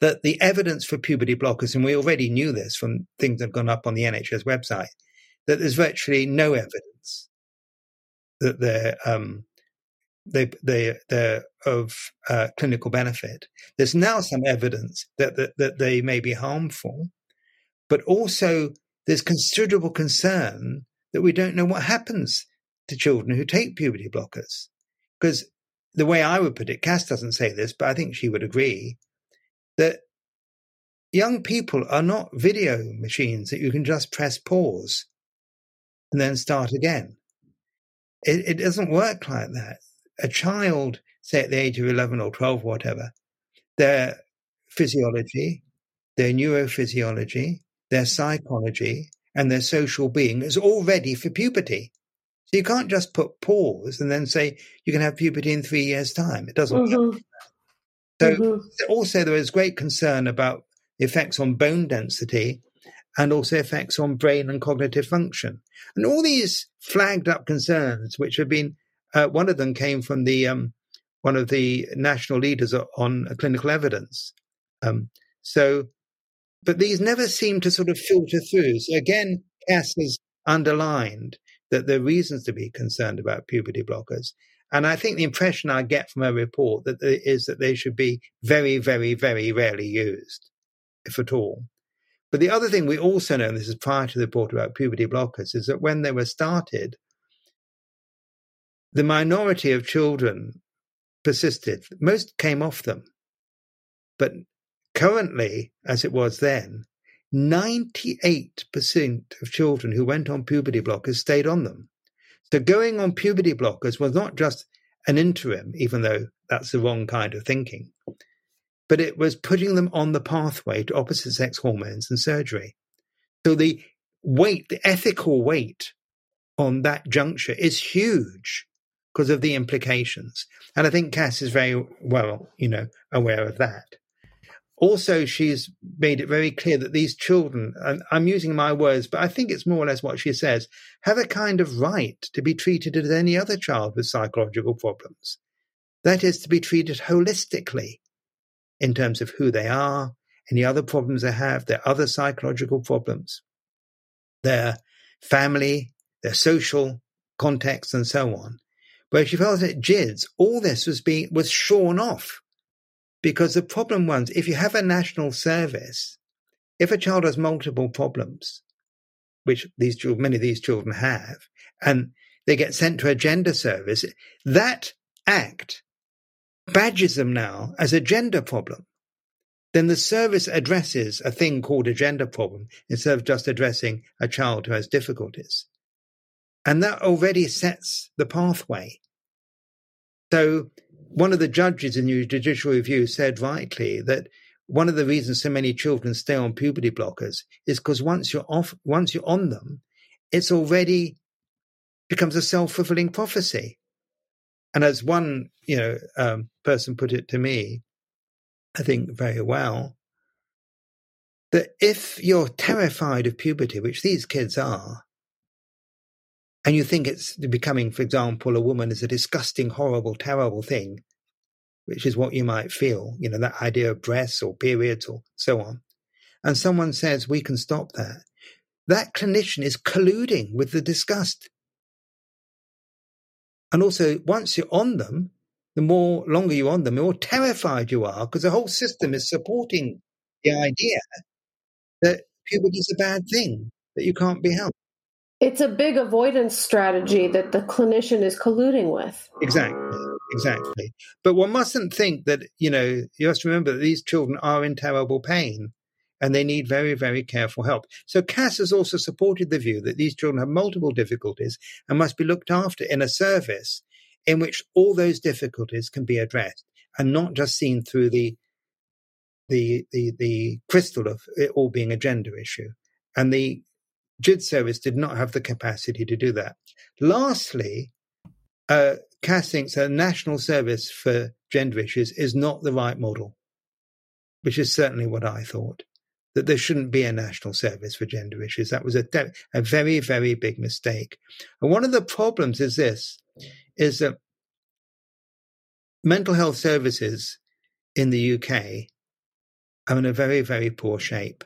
that the evidence for puberty blockers, and we already knew this from things that have gone up on the NHS website, that there's virtually no evidence that they're um, they they they're of uh, clinical benefit. There's now some evidence that, that that they may be harmful, but also there's considerable concern that we don't know what happens to children who take puberty blockers. Because the way I would put it, Cass doesn't say this, but I think she would agree that young people are not video machines that you can just press pause and then start again. It, it doesn't work like that. A child, say at the age of 11 or 12, whatever, their physiology, their neurophysiology, their psychology, and their social being is all ready for puberty. So you can't just put pause and then say you can have puberty in three years' time. It doesn't mm-hmm. work. So mm-hmm. also there is great concern about effects on bone density and also effects on brain and cognitive function. And all these flagged up concerns, which have been, uh, one of them came from the um, one of the national leaders on clinical evidence. Um, so, but these never seem to sort of filter through. So again, Cass has underlined that there are reasons to be concerned about puberty blockers. And I think the impression I get from her report that is that they should be very, very, very rarely used, if at all. But the other thing we also know, and this is prior to the report about puberty blockers, is that when they were started, the minority of children persisted. Most came off them. But currently, as it was then, 98% of children who went on puberty blockers stayed on them. So going on puberty blockers was not just an interim, even though that's the wrong kind of thinking but it was putting them on the pathway to opposite sex hormones and surgery. So the weight, the ethical weight on that juncture is huge because of the implications. And I think Cass is very well, you know, aware of that. Also, she's made it very clear that these children, and I'm using my words, but I think it's more or less what she says, have a kind of right to be treated as any other child with psychological problems. That is to be treated holistically in terms of who they are, any other problems they have, their other psychological problems, their family, their social context, and so on. Where she felt that GIDS, all this was being was shorn off. Because the problem was if you have a national service, if a child has multiple problems, which these children, many of these children have, and they get sent to a gender service, that act badges them now as a gender problem, then the service addresses a thing called a gender problem instead of just addressing a child who has difficulties. And that already sets the pathway. So one of the judges in the judicial review said rightly that one of the reasons so many children stay on puberty blockers is because once you're off, once you're on them, it's already becomes a self-fulfilling prophecy. And as one, you know, um, person put it to me, I think very well, that if you're terrified of puberty, which these kids are, and you think it's becoming, for example, a woman is a disgusting, horrible, terrible thing, which is what you might feel, you know, that idea of breasts or periods or so on, and someone says we can stop that, that clinician is colluding with the disgust. And also, once you're on them, the more longer you're on them, the more terrified you are because the whole system is supporting the idea that puberty is a bad thing, that you can't be helped. It's a big avoidance strategy that the clinician is colluding with. Exactly, exactly. But one mustn't think that, you know, you to remember that these children are in terrible pain and they need very, very careful help. So Cass has also supported the view that these children have multiple difficulties and must be looked after in a service in which all those difficulties can be addressed and not just seen through the the the, the crystal of it all being a gender issue. And the GID service did not have the capacity to do that. Lastly, uh, Cass a national service for gender issues is not the right model, which is certainly what I thought that there shouldn't be a national service for gender issues. That was a, a very, very big mistake. And one of the problems is this, is that mental health services in the UK are in a very, very poor shape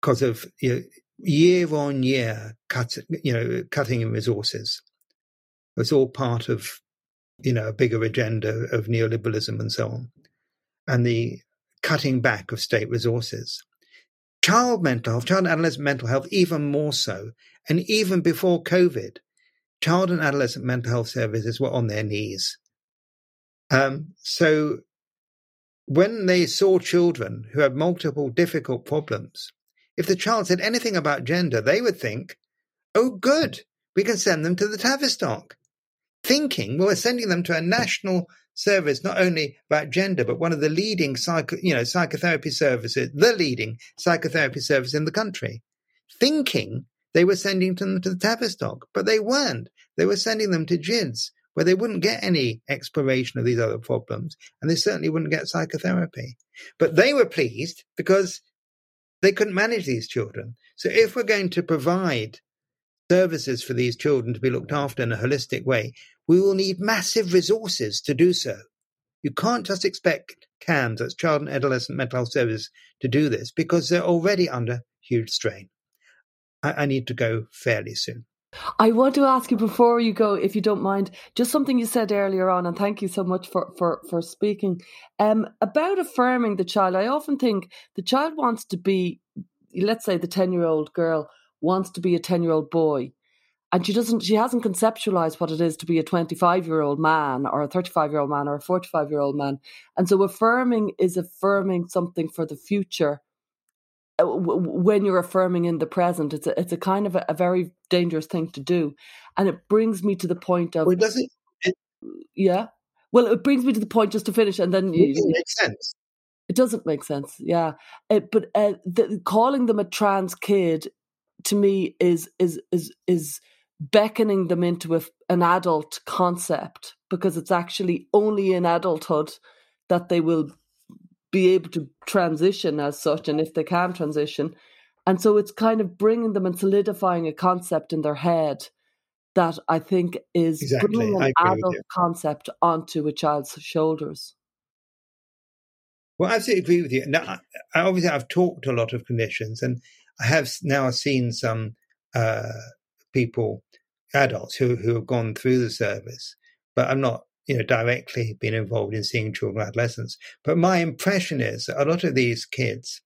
because of you know, year on year cut, you know, cutting in resources. It's all part of, you know, a bigger agenda of neoliberalism and so on. And the cutting back of state resources. Child mental health, child and adolescent mental health, even more so. And even before COVID, child and adolescent mental health services were on their knees. Um, so when they saw children who had multiple difficult problems, if the child said anything about gender, they would think, oh, good, we can send them to the Tavistock. Thinking, well, we're sending them to a national service not only about gender, but one of the leading psycho, you know, psychotherapy services, the leading psychotherapy service in the country, thinking they were sending them to the Tavistock, but they weren't. They were sending them to GIDS, where they wouldn't get any exploration of these other problems, and they certainly wouldn't get psychotherapy. But they were pleased because they couldn't manage these children. So if we're going to provide services for these children to be looked after in a holistic way, we will need massive resources to do so. You can't just expect CAMHS, that's Child and Adolescent Mental Health Service, to do this because they're already under huge strain. I, I need to go fairly soon. I want to ask you before you go, if you don't mind, just something you said earlier on, and thank you so much for for for speaking um, about affirming the child. I often think the child wants to be, let's say, the ten year old girl wants to be a ten year old boy, and she doesn't she hasn't conceptualized what it is to be a 25 year old man or a 35 year old man or a 45 year old man and so affirming is affirming something for the future uh, when you're affirming in the present it's a, it's a kind of a, a very dangerous thing to do and it brings me to the point of well, does it, it yeah? Well it brings me to the point just to finish and then it you, makes sense. It doesn't make sense yeah. It, but uh, the, calling them a trans kid to me is is is is beckoning them into a, an adult concept because it's actually only in adulthood that they will be able to transition as such and if they can transition and so it's kind of bringing them and solidifying a concept in their head that i think is exactly. bringing an adult concept onto a child's shoulders well i absolutely agree with you now obviously i've talked to a lot of clinicians and i have now seen some uh, people adults who, who have gone through the service, but I'm not, you know, directly been involved in seeing children and adolescents. But my impression is a lot of these kids,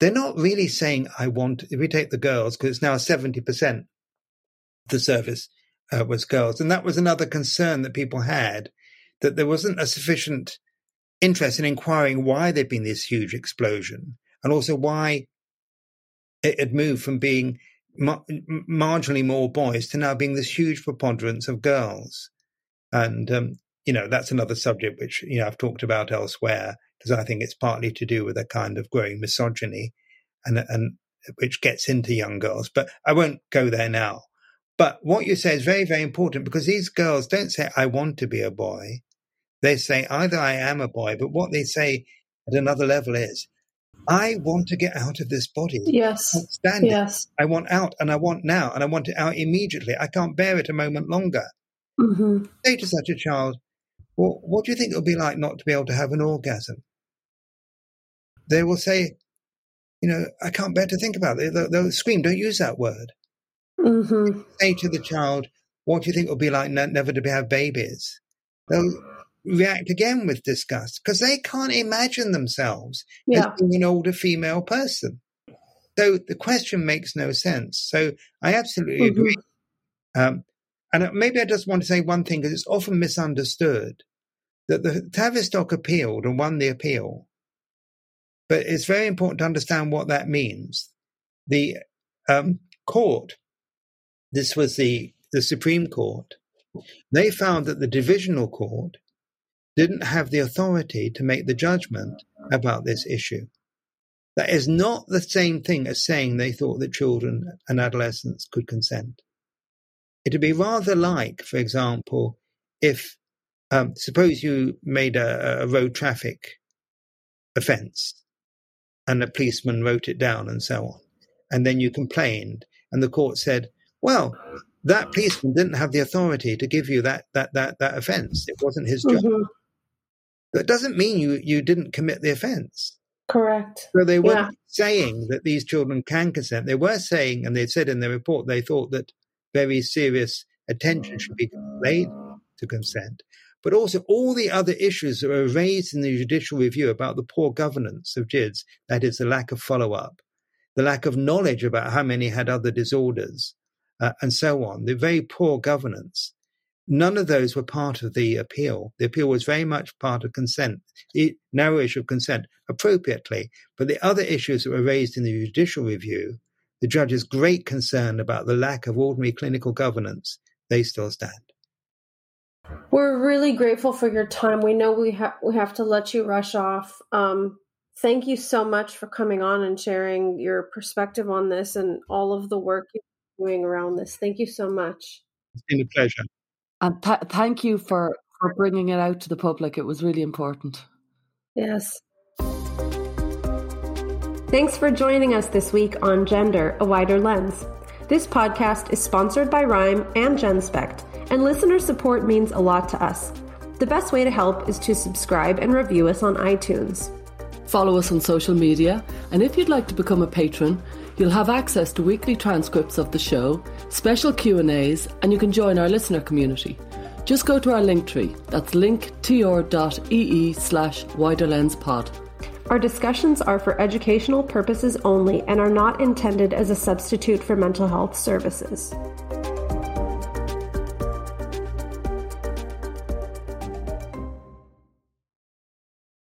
they're not really saying, I want, if we take the girls, because it's now 70% the service uh, was girls. And that was another concern that people had, that there wasn't a sufficient interest in inquiring why there'd been this huge explosion and also why it had moved from being mar- marginally more boys to now being this huge preponderance of girls. And, um, you know, that's another subject which, you know, I've talked about elsewhere because I think it's partly to do with a kind of growing misogyny and, and which gets into young girls. But I won't go there now. But what you say is very, very important because these girls don't say, I want to be a boy. They say either I am a boy, but what they say at another level is, I want to get out of this body. Yes. I stand yes. it. I want out and I want now and I want it out immediately. I can't bear it a moment longer. Mm-hmm. Say to such a child, well, what do you think it would be like not to be able to have an orgasm? They will say, you know, I can't bear to think about it. They'll, they'll scream, don't use that word. Mm-hmm. Say to the child, what do you think it will be like ne- never to have babies? They'll react again with disgust because they can't imagine themselves Yeah. as being an older female person. So the question makes no sense. So I absolutely Mhm. agree. Um, and uh, maybe I just want to say one thing because it's often misunderstood that the Tavistock appealed and won the appeal. But it's very important to understand what that means. The um, court, this was the, the Supreme Court, they found that the divisional court didn't have the authority to make the judgment about this issue. That is not the same thing as saying they thought that children and adolescents could consent. It'd be rather like, for example, if um, suppose you made a, a road traffic offence and a policeman wrote it down and so on, and then you complained, and the court said, "Well, that policeman didn't have the authority to give you that that that that offence. It wasn't his job." Mm-hmm. That doesn't mean you you didn't commit the offence. Correct. So they weren't Yeah. saying that these children can consent. They were saying, and they said in their report, they thought that very serious attention should be paid to consent. But also all the other issues that were raised in the judicial review about the poor governance of GIDS, that is the lack of follow up, the lack of knowledge about how many had other disorders, uh, and so on, the very poor governance. None of those were part of the appeal. The appeal was very much part of consent, the narrow issue of consent, appropriately. But the other issues that were raised in the judicial review, the judge's great concern about the lack of ordinary clinical governance, they still stand. We're really grateful for your time. We know we have we have to let you rush off. Um, thank you so much for coming on and sharing your perspective on this and all of the work you're doing around this. Thank you so much. It's been a pleasure. And th- thank you for, for bringing it out to the public. It was really important. Yes. Thanks for joining us this week on Gender, a Wider Lens. This podcast is sponsored by ReIME and GenSpect, and listener support means a lot to us. The best way to help is to subscribe and review us on iTunes. Follow us on social media, and if you'd like to become a patron, you'll have access to weekly transcripts of the show, special Q&As, and you can join our listener community. Just go to our link tree. That's linktr.ee slash widerlenspod. Our discussions are for educational purposes only and are not intended as a substitute for mental health services.